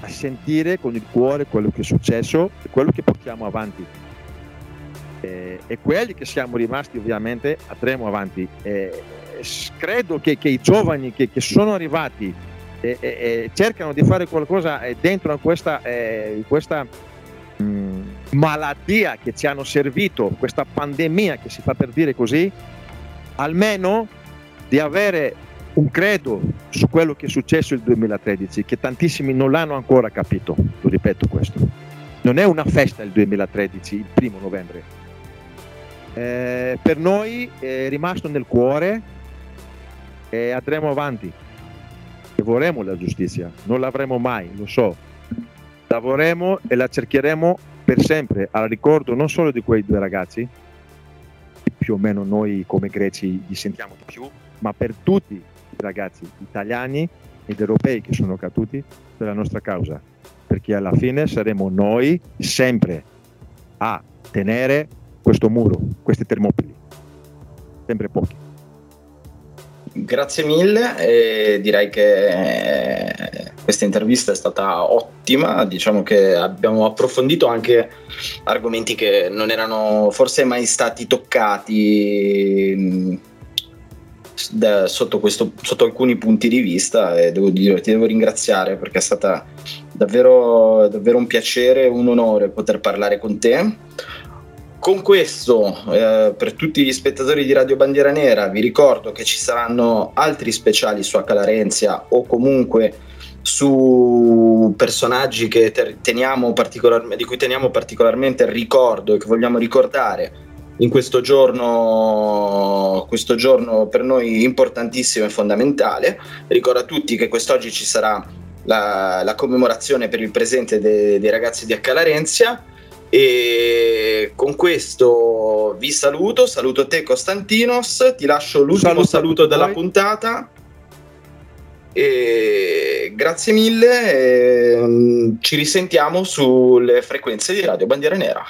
[SPEAKER 4] a sentire con il cuore quello che è successo e quello che portiamo avanti. E, e quelli che siamo rimasti ovviamente andremo avanti. E, credo che, che i giovani che, che sono arrivati e, e- cercano di fare qualcosa eh, dentro a questa, eh, questa mh, malattia che ci hanno servito, questa pandemia che si fa per dire così, almeno di avere un credo su quello che è successo il 2013, che tantissimi non l'hanno ancora capito, lo ripeto questo. Non è una festa il 2013, il primo novembre. Eh, per noi è rimasto nel cuore e andremo avanti. E vorremmo la giustizia, non l'avremo mai, lo so. La vorremmo e la cercheremo per sempre, al ricordo non solo di quei due ragazzi, più o meno noi come greci li sentiamo di più, ma per tutti ragazzi italiani ed europei che sono caduti per la nostra causa, perché alla fine saremo noi sempre a tenere questo muro, questi termopili, sempre pochi.
[SPEAKER 3] Grazie mille, direi che eh, questa intervista è stata ottima, diciamo che abbiamo approfondito anche argomenti che non erano forse mai stati toccati mh, da- sotto, questo- sotto alcuni punti di vista e devo dire, ti devo ringraziare perché è stata davvero, davvero un piacere e un onore poter parlare con te. Con questo, eh, per tutti gli spettatori di Radio Bandiera Nera, vi ricordo che ci saranno altri speciali su Accalarenzia o comunque su personaggi teniamo di cui teniamo particolarmente il ricordo e che vogliamo ricordare in questo giorno, questo giorno per noi importantissimo e fondamentale. Ricordo a tutti che quest'oggi ci sarà la, la commemorazione per il presente de- dei ragazzi di Accalarenzia. E con questo vi saluto, saluto te Costantinos, ti lascio l'ultimo
[SPEAKER 4] Saluto
[SPEAKER 3] saluto della
[SPEAKER 4] voi.
[SPEAKER 3] puntata. E grazie mille, e, mm, ci risentiamo sulle frequenze di Radio Bandiera Nera.